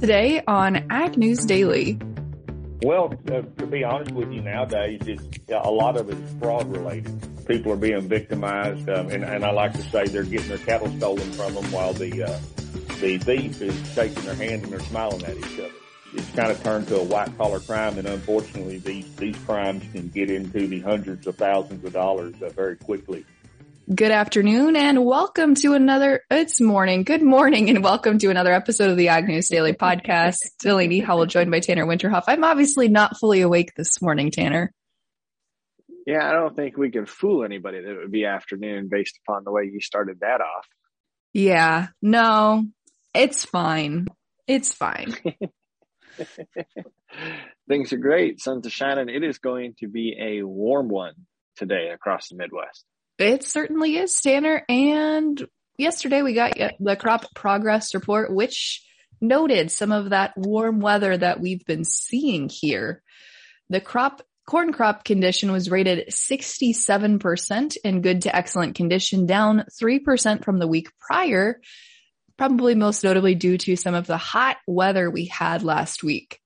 Today on Ag News Daily. Well, uh, to be honest with you, nowadays it's a lot of it is fraud related. People are being victimized, um, and, and I like to say they're getting their cattle stolen from them while the uh, the thief is shaking their hand and they're smiling at each other. It's kind of turned to a white collar crime, and unfortunately, these these crimes can get into the hundreds of thousands of dollars uh, very quickly. Good afternoon and welcome to another, it's morning. Good morning and welcome to another episode of the Ag News Daily podcast. Delaney Howell joined by Tanner Winterhoff. I'm obviously not fully awake this morning, Tanner. Yeah, I don't think we can fool anybody that it would be afternoon based upon the way you started that off. Yeah, no, it's fine. It's fine. Things are great. Sun's shining. It is going to be a warm one today across the Midwest. It certainly is, Tanner. And yesterday we got the crop progress report, which noted some of that warm weather that we've been seeing here. The crop corn crop condition was rated 67% in good to excellent condition, down 3% from the week prior, probably most notably due to some of the hot weather we had last week.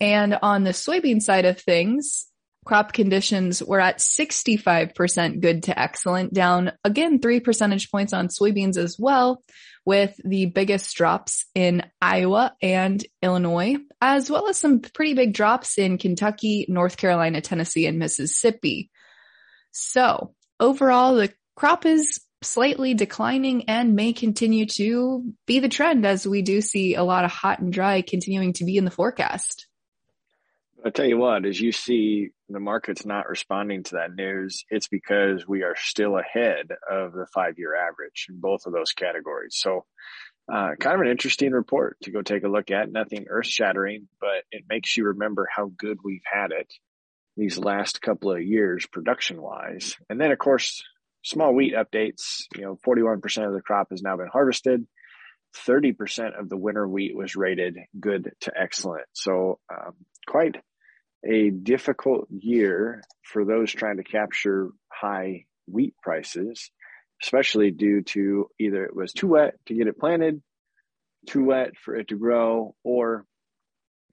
And on the soybean side of things, crop conditions were at 65% good to excellent, down again three percentage points on soybeans as well, with the biggest drops in Iowa and Illinois, as well as some pretty big drops in Kentucky, North Carolina, Tennessee, and Mississippi. So overall, the crop is slightly declining and may continue to be the trend as we do see a lot of hot and dry continuing to be in the forecast. I tell you what, as you see the market's not responding to that news, it's because we are still ahead of the five year average in both of those categories. So, uh, kind of an interesting report to go take a look at. Nothing earth shattering, but it makes you remember how good we've had it these last couple of years production wise. And then, of course, small wheat updates. You know, 41% of the crop has now been harvested. 30% of the winter wheat was rated good to excellent. So, um, quite a difficult year for those trying to capture high wheat prices, especially due to either it was too wet to get it planted, too wet for it to grow, or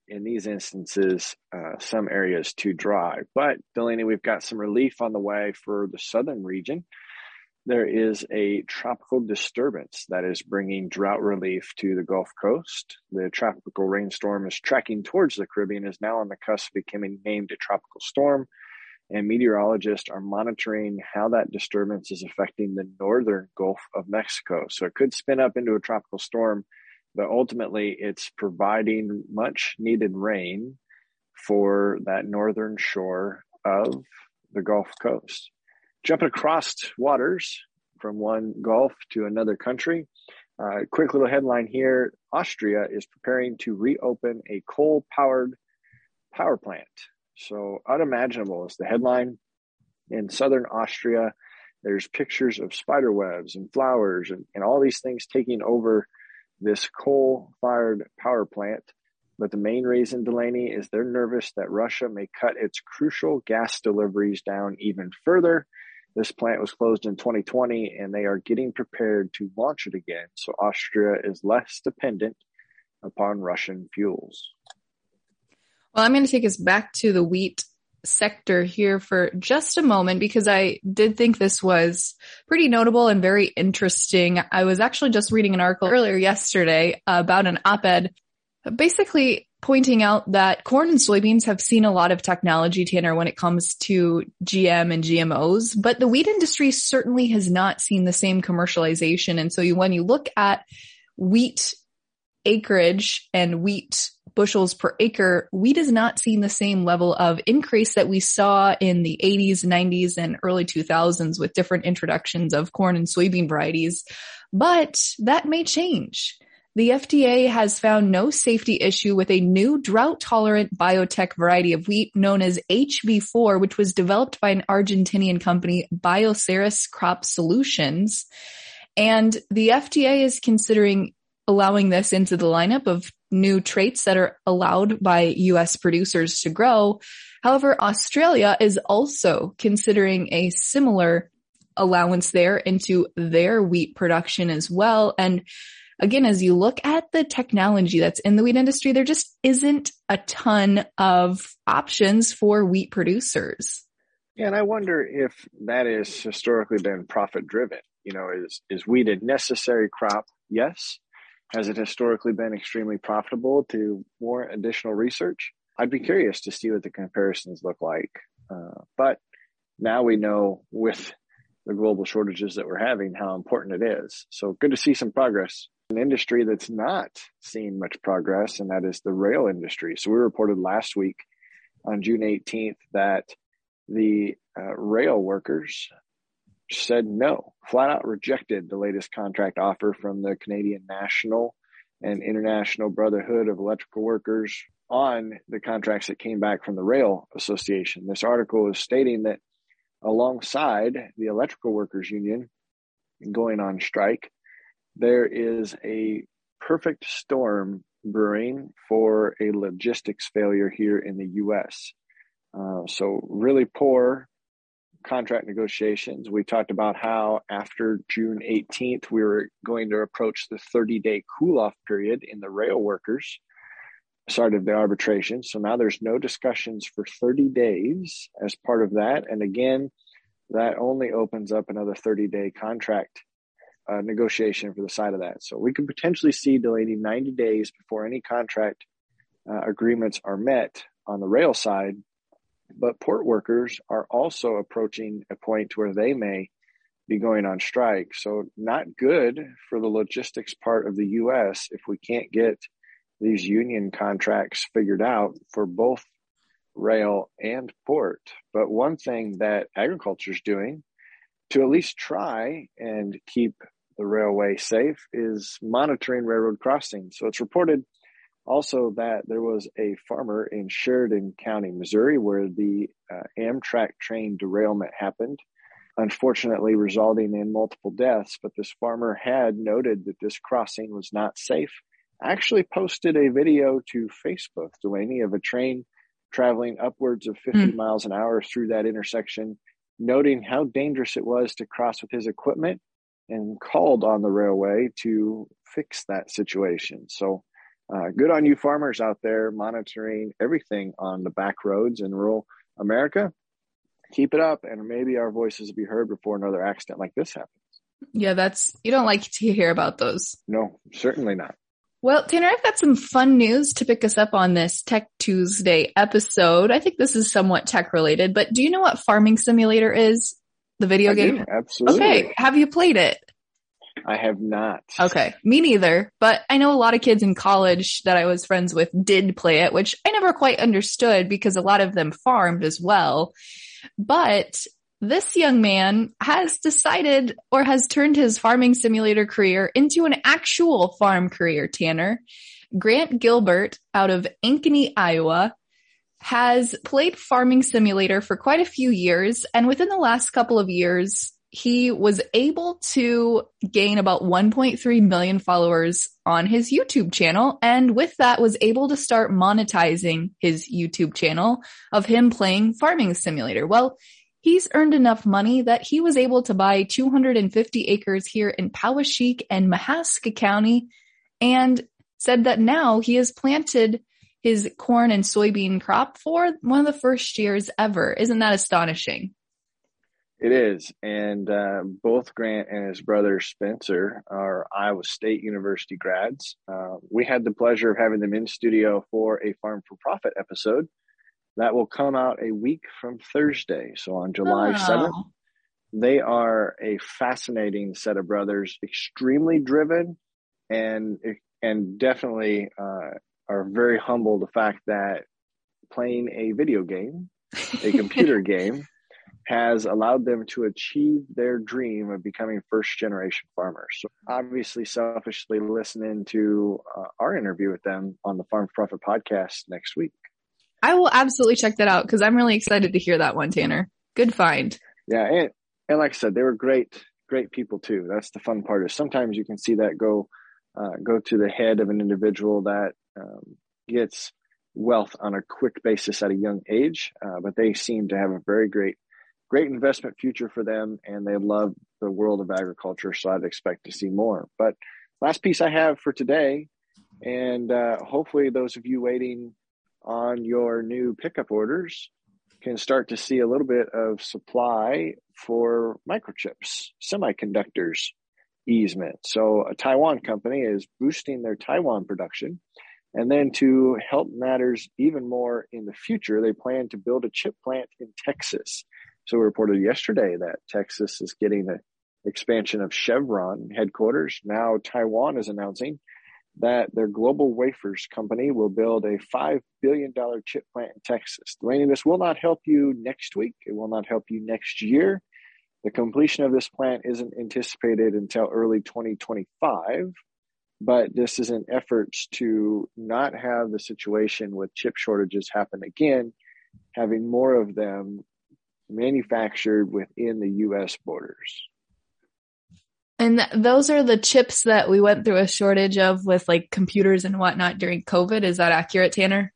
in these instances, uh, some areas too dry. But Delaney, we've got some relief on the way for the southern region there is a tropical disturbance that is bringing drought relief to the Gulf Coast. The tropical rainstorm is tracking towards the Caribbean, is now on the cusp of becoming named a tropical storm. And meteorologists are monitoring how that disturbance is affecting the northern Gulf of Mexico. So it could spin up into a tropical storm, but ultimately it's providing much needed rain for that northern shore of the Gulf Coast jumping across waters from one Gulf to another country. Uh, quick little headline here Austria is preparing to reopen a coal powered power plant. So, unimaginable is the headline. In southern Austria, there's pictures of spider webs and flowers and, and all these things taking over this coal fired power plant. But the main reason, Delaney, is they're nervous that Russia may cut its crucial gas deliveries down even further this plant was closed in 2020 and they are getting prepared to launch it again. So Austria is less dependent upon Russian fuels. Well, I'm going to take us back to the wheat sector here for just a moment because I did think this was pretty notable and very interesting. I was actually just reading an article earlier yesterday about an op-ed basically pointing out that corn and soybeans have seen a lot of technology, Tanner, when it comes to GM and GMOs, but the wheat industry certainly has not seen the same commercialization. And so you, when you look at wheat acreage and wheat bushels per acre, wheat has not seen the same level of increase that we saw in the 80s, 90s, and early 2000s with different introductions of corn and soybean varieties. But that may change. The FDA has found no safety issue with a new drought tolerant biotech variety of wheat known as HB4, which was developed by an Argentinian company, Bioceres Crop Solutions. And the FDA is considering allowing this into the lineup of new traits that are allowed by US producers to grow. However, Australia is also considering a similar allowance there into their wheat production as well. And again, as you look at the technology that's in the wheat industry, there just isn't a ton of options for wheat producers. Yeah, and I wonder if that has historically been profit driven. You know, is is wheat a necessary crop? Yes. Has it historically been extremely profitable to warrant additional research? I'd be curious to see what the comparisons look like. Uh, but now we know with the global shortages that we're having how important it is. So good to see some progress. An industry that's not seeing much progress, and that is the rail industry. So we reported last week on June 18th that the uh, rail workers said no, flat out rejected the latest contract offer from the Canadian National and International Brotherhood of Electrical Workers on the contracts that came back from the Rail Association. This article is stating that alongside the Electrical Workers Union going on strike, there is a perfect storm brewing for a logistics failure here in the US. Uh, so, really poor contract negotiations. We talked about how after June 18th, we were going to approach the 30 day cool off period in the rail workers of the arbitration. So now there's no discussions for 30 days as part of that. And again, that only opens up another 30 day contract uh, negotiation for the side of that. So we could potentially see delaying 90 days before any contract uh, agreements are met on the rail side but port workers are also approaching a point where they may be going on strike. So, not good for the logistics part of the US if we can't get these union contracts figured out for both rail and port. But one thing that agriculture is doing to at least try and keep the railway safe is monitoring railroad crossings. So, it's reported also, that there was a farmer in Chariton County, Missouri, where the uh, Amtrak train derailment happened, unfortunately, resulting in multiple deaths. But this farmer had noted that this crossing was not safe. Actually, posted a video to Facebook, Delaney, of a train traveling upwards of 50 mm. miles an hour through that intersection, noting how dangerous it was to cross with his equipment and called on the railway to fix that situation. So, uh, good on you farmers out there monitoring everything on the back roads in rural America. Keep it up, and maybe our voices will be heard before another accident like this happens. Yeah, that's, you don't like to hear about those. No, certainly not. Well, Tanner, I've got some fun news to pick us up on this Tech Tuesday episode. I think this is somewhat tech related, but do you know what Farming Simulator is? The video I game? Do, absolutely. Okay. Have you played it? I have not. Okay. Me neither. But I know a lot of kids in college that I was friends with did play it, which I never quite understood because a lot of them farmed as well. But this young man has decided or has turned his farming simulator career into an actual farm career, Tanner. Grant Gilbert out of Ankeny, Iowa has played farming simulator for quite a few years. And within the last couple of years, he was able to gain about 1.3 million followers on his YouTube channel. And with that was able to start monetizing his YouTube channel of him playing farming simulator. Well, he's earned enough money that he was able to buy 250 acres here in Poweshiek and Mahaska County and said that now he has planted his corn and soybean crop for one of the first years ever. Isn't that astonishing? It is. And uh, both Grant and his brother Spencer are Iowa State University grads. Uh, we had the pleasure of having them in studio for a Farm for Profit episode that will come out a week from Thursday. So on July oh. 7th, they are a fascinating set of brothers, extremely driven and and definitely uh, are very humble the fact that playing a video game, a computer game, has allowed them to achieve their dream of becoming first generation farmers. So obviously, selfishly listening to uh, our interview with them on the Farm Profit podcast next week. I will absolutely check that out because I'm really excited to hear that one, Tanner. Good find. Yeah, and and like I said, they were great, great people too. That's the fun part. Is sometimes you can see that go uh, go to the head of an individual that um, gets wealth on a quick basis at a young age, uh, but they seem to have a very great great investment future for them and they love the world of agriculture. So I'd expect to see more. But last piece I have for today, and uh, hopefully those of you waiting on your new pickup orders can start to see a little bit of supply for microchips, semiconductors easement. So a Taiwan company is boosting their Taiwan production. And then to help matters even more in the future, they plan to build a chip plant in Texas. So we reported yesterday that Texas is getting the expansion of Chevron headquarters. Now Taiwan is announcing that their global wafers company will build a $5 billion chip plant in Texas. Delaney, this will not help you next week. It will not help you next year. The completion of this plant isn't anticipated until early 2025, but this is an effort to not have the situation with chip shortages happen again, having more of them manufactured within the US borders. And th- those are the chips that we went through a shortage of with like computers and whatnot during COVID. Is that accurate, Tanner?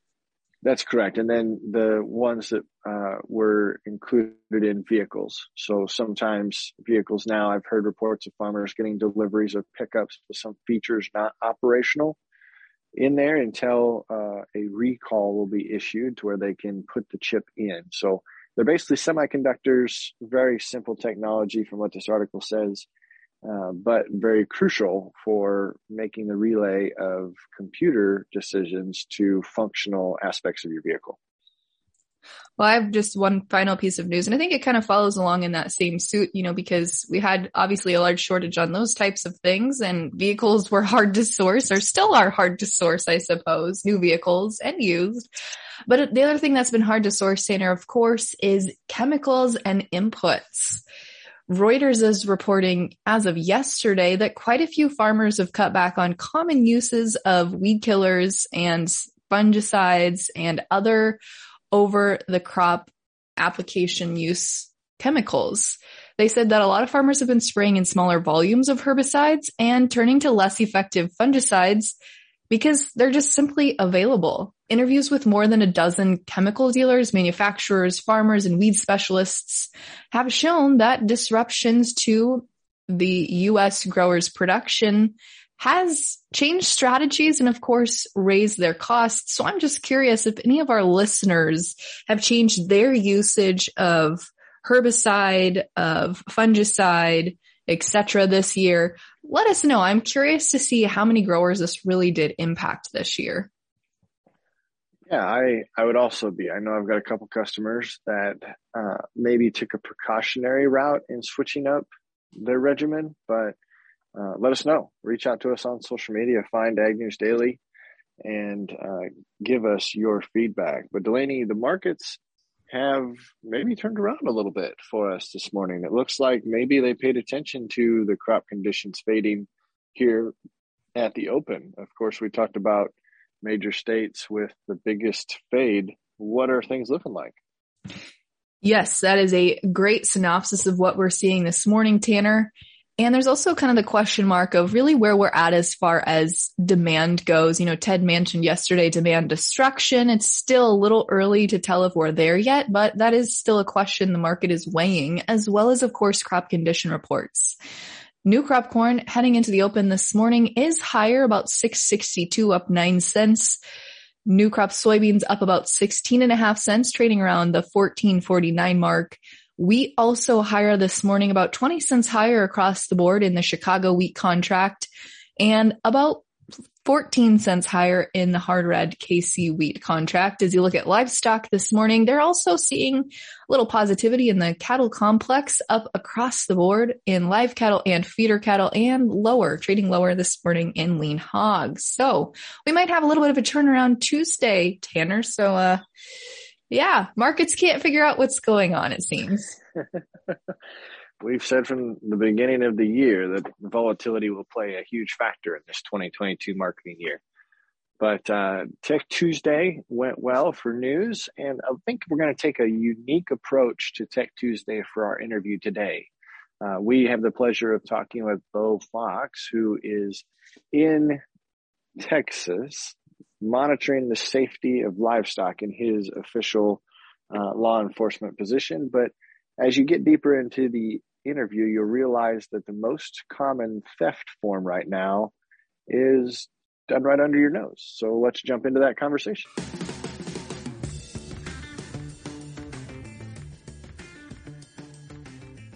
That's correct. And then the ones that uh, were included in vehicles. So sometimes vehicles now, I've heard reports of farmers getting deliveries of pickups with some features not operational in there until uh, a recall will be issued to where they can put the chip in. So they're basically semiconductors, very simple technology from what this article says. Uh, but very crucial for making the relay of computer decisions to functional aspects of your vehicle. Well, I have just one final piece of news, and I think it kind of follows along in that same suit, you know, because we had obviously a large shortage on those types of things, and vehicles were hard to source, or still are hard to source, I suppose, new vehicles and used. But the other thing that's been hard to source, Tanner, of course, is chemicals and inputs. Reuters is reporting as of yesterday that quite a few farmers have cut back on common uses of weed killers and fungicides and other over the crop application use chemicals. They said that a lot of farmers have been spraying in smaller volumes of herbicides and turning to less effective fungicides because they're just simply available. Interviews with more than a dozen chemical dealers, manufacturers, farmers, and weed specialists have shown that disruptions to the U.S. growers' production has changed strategies and of course raised their costs. So I'm just curious if any of our listeners have changed their usage of herbicide, of fungicide, etc. this year. Let us know. I'm curious to see how many growers this really did impact this year. Yeah, I, I would also be. I know I've got a couple customers that uh, maybe took a precautionary route in switching up their regimen, but uh, let us know. Reach out to us on social media, find Ag News Daily, and uh, give us your feedback. But Delaney, the markets have maybe turned around a little bit for us this morning. It looks like maybe they paid attention to the crop conditions fading here at the open. Of course, we talked about major states with the biggest fade. What are things looking like? Yes, that is a great synopsis of what we're seeing this morning, Tanner. And there's also kind of the question mark of really where we're at as far as demand goes. You know, Ted mentioned yesterday demand destruction. It's still a little early to tell if we're there yet, but that is still a question the market is weighing, as well as, of course, crop condition reports. New crop corn heading into the open this morning is higher, about 662, up 9 cents. New crop soybeans up about 16 and a half cents, trading around the 1449 mark. Wheat also higher this morning, about 20 cents higher across the board in the Chicago wheat contract and about 14 cents higher in the hard red KC wheat contract. As you look at livestock this morning, they're also seeing a little positivity in the cattle complex up across the board in live cattle and feeder cattle and lower, trading lower this morning in lean hogs. So we might have a little bit of a turnaround Tuesday, Tanner. So, uh, yeah, markets can't figure out what's going on, it seems. We've said from the beginning of the year that volatility will play a huge factor in this 2022 marketing year. But uh, Tech Tuesday went well for news, and I think we're going to take a unique approach to Tech Tuesday for our interview today. Uh, we have the pleasure of talking with Bo Fox, who is in Texas monitoring the safety of livestock in his official uh, law enforcement position. But as you get deeper into the interview, you'll realize that the most common theft form right now is done right under your nose. So let's jump into that conversation.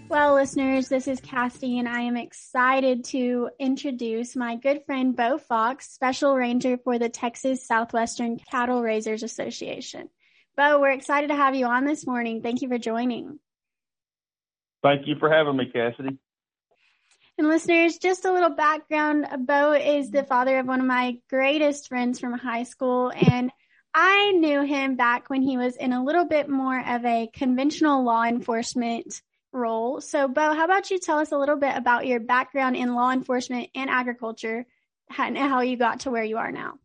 Well, listeners, this is Cassidy, and I am excited to introduce my good friend Bo Fox, Special Ranger for the Texas Southwestern Cattle Raisers Association. Bo, we're excited to have you on this morning. Thank you for joining. Thank you for having me, Cassidy. And listeners, just a little background. Bo is the father of one of my greatest friends from high school, and I knew him back when he was in a little bit more of a conventional law enforcement role. So, Bo, how about you tell us a little bit about your background in law enforcement and agriculture and how you got to where you are now?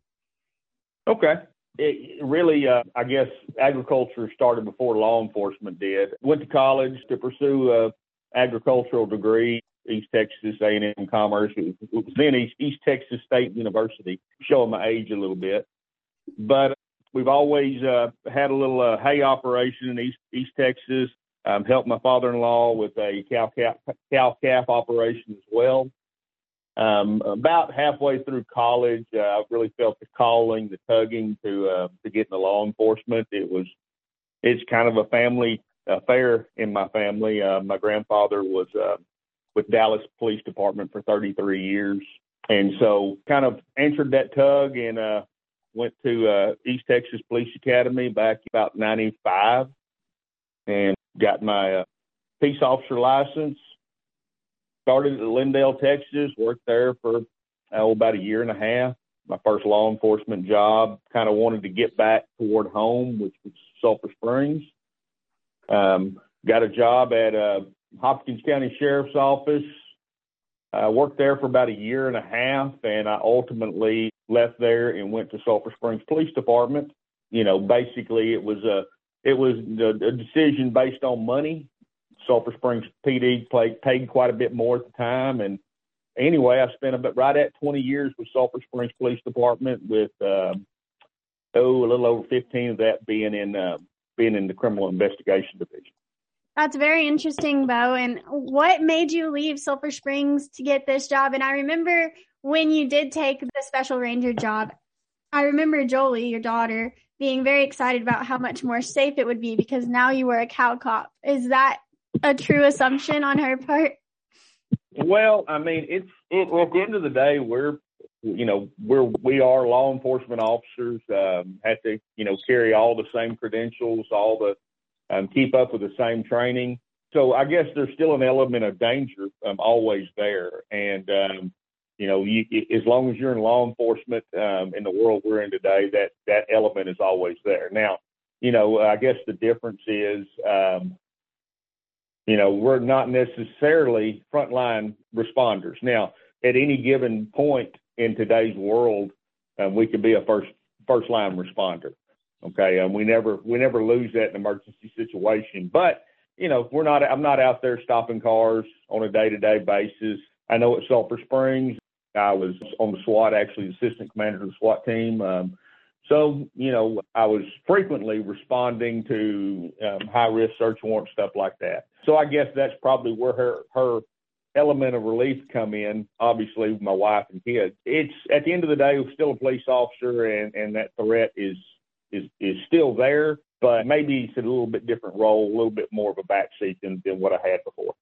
Okay. It really, uh, I guess, agriculture started before law enforcement did. Went to college to pursue a agricultural degree, East Texas A&M Commerce. It was then East, East Texas State University, showing my age a little bit. But we've always uh, had a little uh, hay operation in East East Texas um, helped my father-in-law with a cow calf, cow calf operation as well. Um, about halfway through college, uh, I really felt the calling, the tugging to uh, to get into law enforcement. It was it's kind of a family affair in my family. Uh, my grandfather was uh, with Dallas Police Department for 33 years, and so kind of answered that tug and uh, went to uh, East Texas Police Academy back about '95, and got my uh, peace officer license. Started at Lindale, Texas. Worked there for oh, about a year and a half. My first law enforcement job. Kind of wanted to get back toward home, which was Sulphur Springs. Um, got a job at uh, Hopkins County Sheriff's Office. I worked there for about a year and a half, and I ultimately left there and went to Sulphur Springs Police Department. You know, basically it was a it was a, decision based on money. Sulphur Springs PD paid quite a bit more at the time, and anyway, I spent about right at 20 years with Sulphur Springs Police Department, with um, oh a little over 15 of that being in uh, being in the criminal investigation division. That's very interesting, Bo. And what made you leave Sulphur Springs to get this job? And I remember when you did take the special ranger job, I remember Jolie, your daughter, being very excited about how much more safe it would be because now you were a cow cop. Is that a true assumption on her part? Well, I mean, it's it, at the end of the day, we're you know we're we are law enforcement officers. Um, have to you know carry all the same credentials, all the um, keep up with the same training. So I guess there's still an element of danger um, always there, and um, you know, you, as long as you're in law enforcement um, in the world we're in today, that that element is always there. Now, you know, I guess the difference is, um, you know, we're not necessarily frontline responders. Now, at any given point in today's world, um, we could be a first first line responder. Okay, and we never we never lose that in emergency situation. But you know, we're not. I'm not out there stopping cars on a day to day basis. I know at Sulphur Springs, I was on the SWAT, actually assistant commander of the SWAT team. Um, so, you know, I was frequently responding to um, high risk search warrant stuff like that. So I guess that's probably where her, her element of relief come in. Obviously, with my wife and kids. It's at the end of the day, we're still a police officer, and and that threat is is is still there, but maybe it's a little bit different role, a little bit more of a backseat than than what I had before.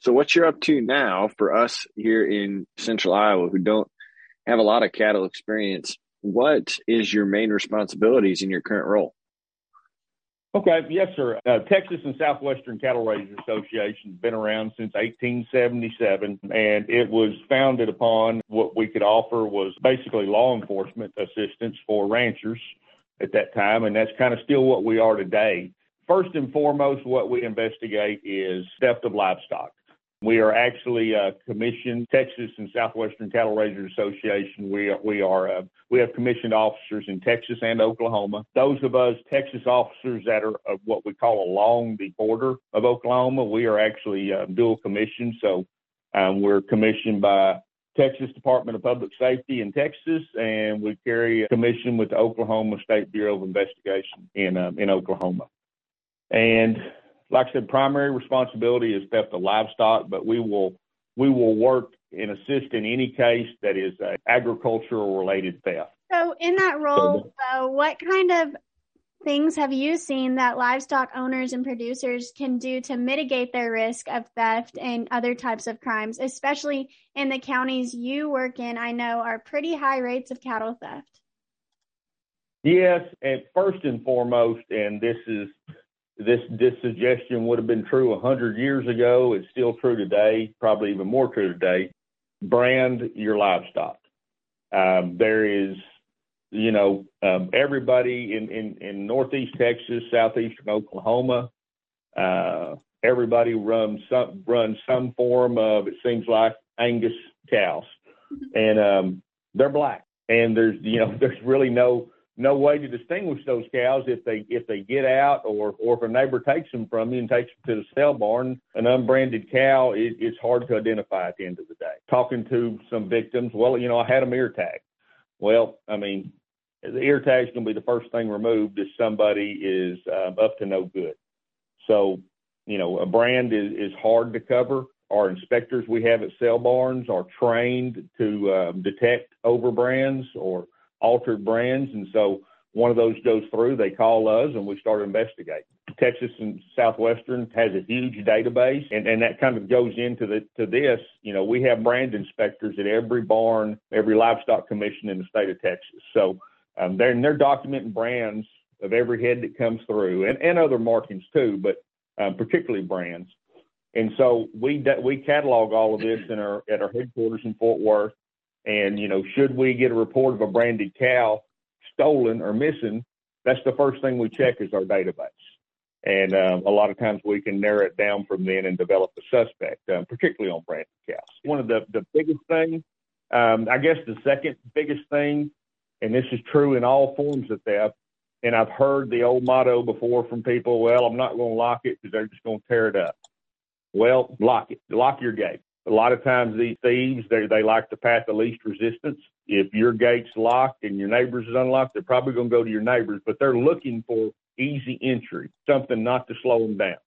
So what you're up to now for us here in central Iowa who don't have a lot of cattle experience, what is your main responsibilities in your current role? Okay, yes, sir. Uh, Texas and Southwestern Cattle Raisers Association has been around since 1877, and it was founded upon what we could offer was basically law enforcement assistance for ranchers at that time, and that's kind of still what we are today. First and foremost, what we investigate is theft of livestock. We are actually uh, commissioned Texas and Southwestern Cattle Raisers Association. We are, we are uh, we have commissioned officers in Texas and Oklahoma. Those of us Texas officers that are of what we call along the border of Oklahoma, we are actually uh, dual commissioned. So um, we're commissioned by Texas Department of Public Safety in Texas, and we carry a commission with the Oklahoma State Bureau of Investigation in um, in Oklahoma. And like I said, primary responsibility is theft of livestock, but we will we will work and assist in any case that is uh, agricultural related theft. So, in that role, though, what kind of things have you seen that livestock owners and producers can do to mitigate their risk of theft and other types of crimes, especially in the counties you work in? I know are pretty high rates of cattle theft. Yes, and first and foremost, and this is this this suggestion would have been true a hundred years ago. It's still true today, probably even more true today. Brand your livestock. Um, there is you know, um, everybody in, in, in Northeast Texas, Southeastern Oklahoma, uh, everybody runs some, runs some form of, it seems like Angus cows and, um, they're black and there's, you know, there's really no, no way to distinguish those cows if they, if they get out or, or if a neighbor takes them from you and takes them to the sale barn, an unbranded cow, it, hard to identify at the end of the day. Talking to some victims, well, you know, I had them ear tag. Well, I mean, the ear tag is going to be the first thing removed if somebody is uh, up to no good. So, you know, a brand is, is hard to cover. Our inspectors we have at sale barns are trained to um, detect over brands or altered brands. And so one of those goes through, they call us and we start investigating. Texas and Southwestern has a huge database and, and that kind of goes into the to this. You know, we have brand inspectors at every barn, every livestock commission in the state of Texas. So um, they're, they're documenting brands of every head that comes through and, and other markings too, but um, particularly brands. And so we we catalog all of this in our at our headquarters in Fort Worth. And you know, should we get a report of a branded cow stolen or missing, that's the first thing we check is our database. And um, a lot of times we can narrow it down from then and develop a suspect, um, particularly on branded cows. One of the the biggest things, um, I guess, the second biggest thing and this is true in all forms of theft. And I've heard the old motto before from people, well, I'm not going to lock it because they're just going to tear it up. Well, lock it. Lock your gate. A lot of times these thieves, they, they like the path of least resistance. If your gate's locked and your neighbor's is unlocked, they're probably going to go to your neighbor's, but they're looking for easy entry, something not to slow them down.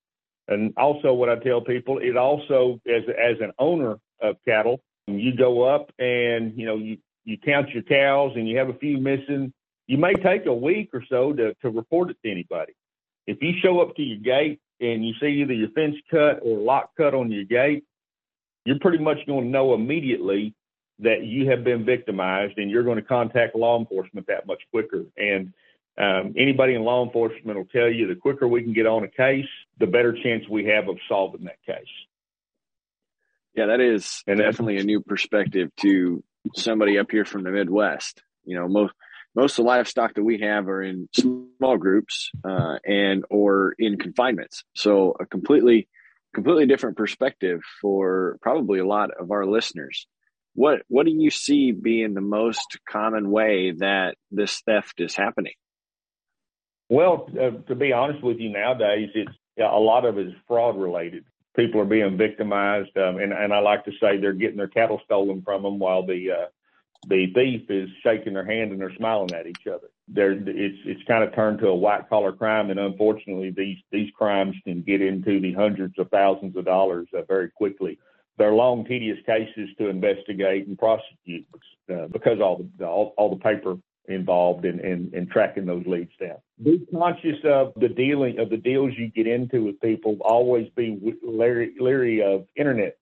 And also what I tell people, it also, as, as an owner of cattle, you go up and, you know, you, you count your cows and you have a few missing, you may take a week or so to, to report it to anybody. If you show up to your gate and you see either your fence cut or lock cut on your gate, you're pretty much going to know immediately that you have been victimized and you're going to contact law enforcement that much quicker. And um, anybody in law enforcement will tell you the quicker we can get on a case, the better chance we have of solving that case. Yeah, that is and definitely a new perspective to somebody up here from the Midwest. You know, most most of the livestock that we have are in small groups uh, and or in confinements. So a completely completely different perspective for probably a lot of our listeners. What what do you see being the most common way that this theft is happening? Well, uh, to be honest with you, nowadays it's a lot of it is fraud related people are being victimized, um, and and I like to say they're getting their cattle stolen from them while the uh, the thief is shaking their hand and they're smiling at each other. There, it's it's kind of turned to a white collar crime, and unfortunately, these these crimes can get into the hundreds of thousands of dollars uh, very quickly. They're long, tedious cases to investigate and prosecute uh, because all the all, all the paper involved in, in, in tracking those leads down. Be conscious of the dealing of the deals you get into with people. Always be leery, leery of internet,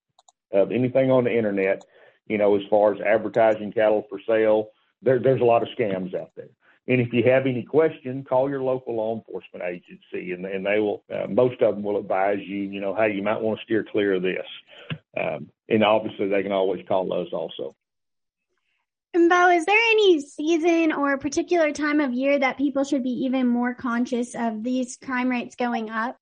of anything on the internet. You know, as far as advertising cattle for sale, there, there's a lot of scams out there. And if you have any question, call your local law enforcement agency, and, and they will. Uh, most of them will advise you. You know, hey, you might want to steer clear of this. Um, and obviously, they can always call us also. And Bo, is there any season or particular time of year that people should be even more conscious of these crime rates going up?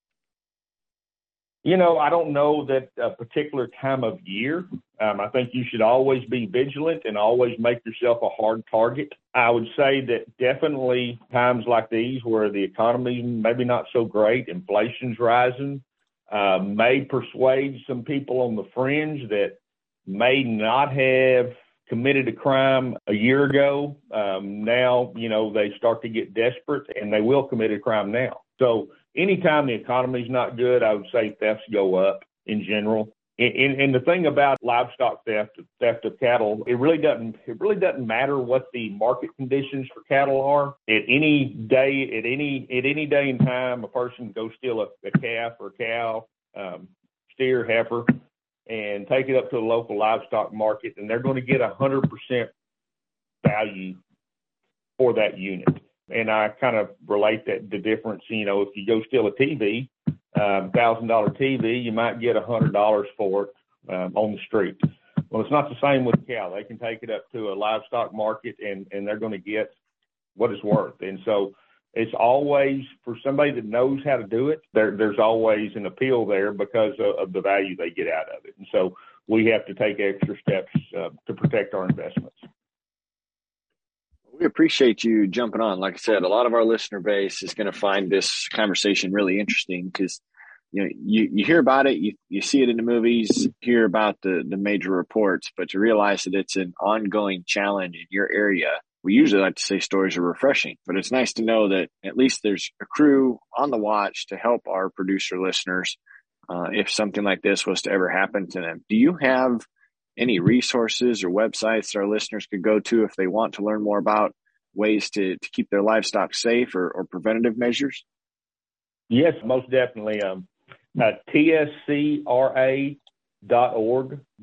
You know, I don't know that a particular time of year. Um, I think you should always be vigilant and always make yourself a hard target. I would say that definitely times like these where the economy maybe not so great, inflation's rising, uh, may persuade some people on the fringe that may not have committed a crime a year ago. Um, now, you know, they start to get desperate and they will commit a crime now. So anytime the economy's not good, I would say thefts go up in general. and, and the thing about livestock theft, theft of cattle, it really doesn't it really doesn't matter what the market conditions for cattle are. At any day, at any at any day and time, a person can go steal a, a calf or a cow, um, steer, heifer, and take it up to the local livestock market, and they're going to get a hundred percent value for that unit. And I kind of relate that the difference. You know, if you go steal a TV, um, thousand dollar TV, you might get a hundred dollars for it um, on the street. Well, it's not the same with cow. They can take it up to a livestock market and and they're going to get what it's worth. And so it's always for somebody that knows how to do it. There, there's always an appeal there because of, of the value they get out of it. And so we have to take extra steps uh, to protect our investments. We appreciate you jumping on. Like I said, a lot of our listener base is going to find this conversation really interesting because you know you, you hear about it, you, you see it in the movies, hear about the, the major reports, but to realize that it's an ongoing challenge in your area, we usually like to say stories are refreshing, but it's nice to know that at least there's a crew on the watch to help our producer listeners uh, if something like this was to ever happen to them. Do you have any resources or websites that our listeners could go to if they want to learn more about ways to, to keep their livestock safe or, or preventative measures? Yes, most definitely. Um, uh, tscra.org.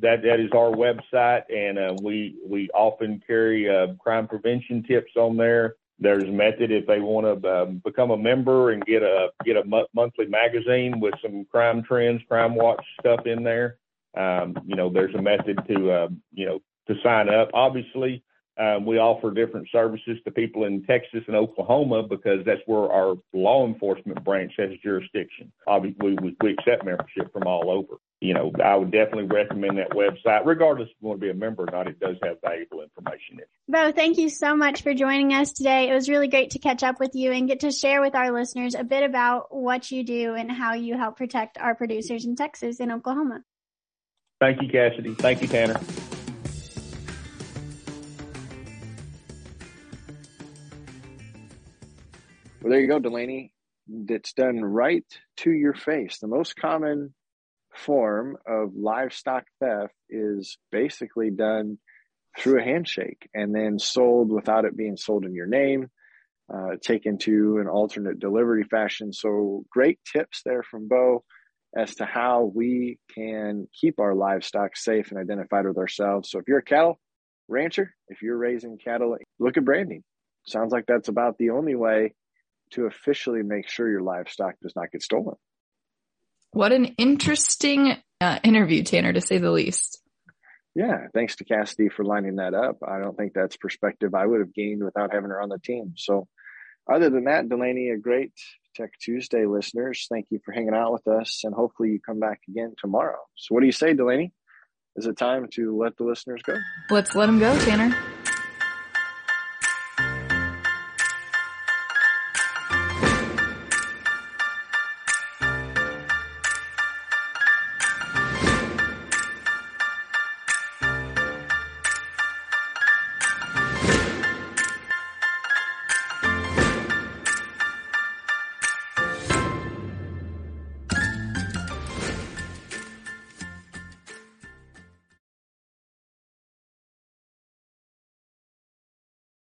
That that is our website, and uh, we we often carry uh, crime prevention tips on there. There's method if they want to um, become a member and get a get a monthly magazine with some crime trends, crime watch stuff in there. Um, you know, there's a method to, uh, you know, to sign up. Obviously, um, we offer different services to people in Texas and Oklahoma because that's where our law enforcement branch has jurisdiction. Obviously, we, we accept membership from all over. You know, I would definitely recommend that website, regardless if you want to be a member or not. It does have valuable information in it. Bo, thank you so much for joining us today. It was really great to catch up with you and get to share with our listeners a bit about what you do and how you help protect our producers in Texas and Oklahoma. Thank you, Cassidy. Thank you, Tanner. Well, there you go, Delaney. It's done right to your face. The most common form of livestock theft is basically done through a handshake and then sold without it being sold in your name, uh, taken to an alternate delivery fashion. So, great tips there from Bo as to how we can keep our livestock safe and identified with ourselves. So if you're a cattle rancher, if you're raising cattle, look at branding. Sounds like that's about the only way to officially make sure your livestock does not get stolen. What an interesting uh, interview, Tanner, to say the least. Yeah, thanks to Cassidy for lining that up. I don't think that's perspective I would have gained without having her on the team. So, other than that, Delaney, a great Tech Tuesday listeners. Thank you for hanging out with us, and hopefully you come back again tomorrow. So, what do you say, Delaney? Is it time to let the listeners go? Let's let them go, Tanner.